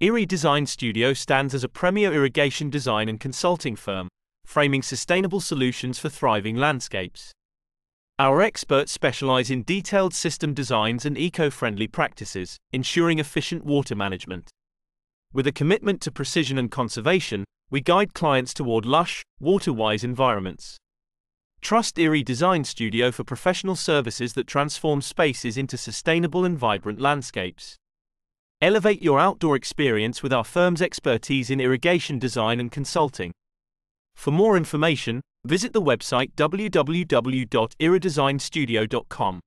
Irri Design Studio stands as a premier irrigation design and consulting firm, framing sustainable solutions for thriving landscapes. Our experts specialize in detailed system designs and eco friendly practices, ensuring efficient water management. With a commitment to precision and conservation, we guide clients toward lush, water wise environments. Trust Irri Design Studio for professional services that transform spaces into sustainable and vibrant landscapes. Elevate your outdoor experience with our firm's expertise in irrigation design and consulting. For more information, visit the website www.irridesignstudio.com.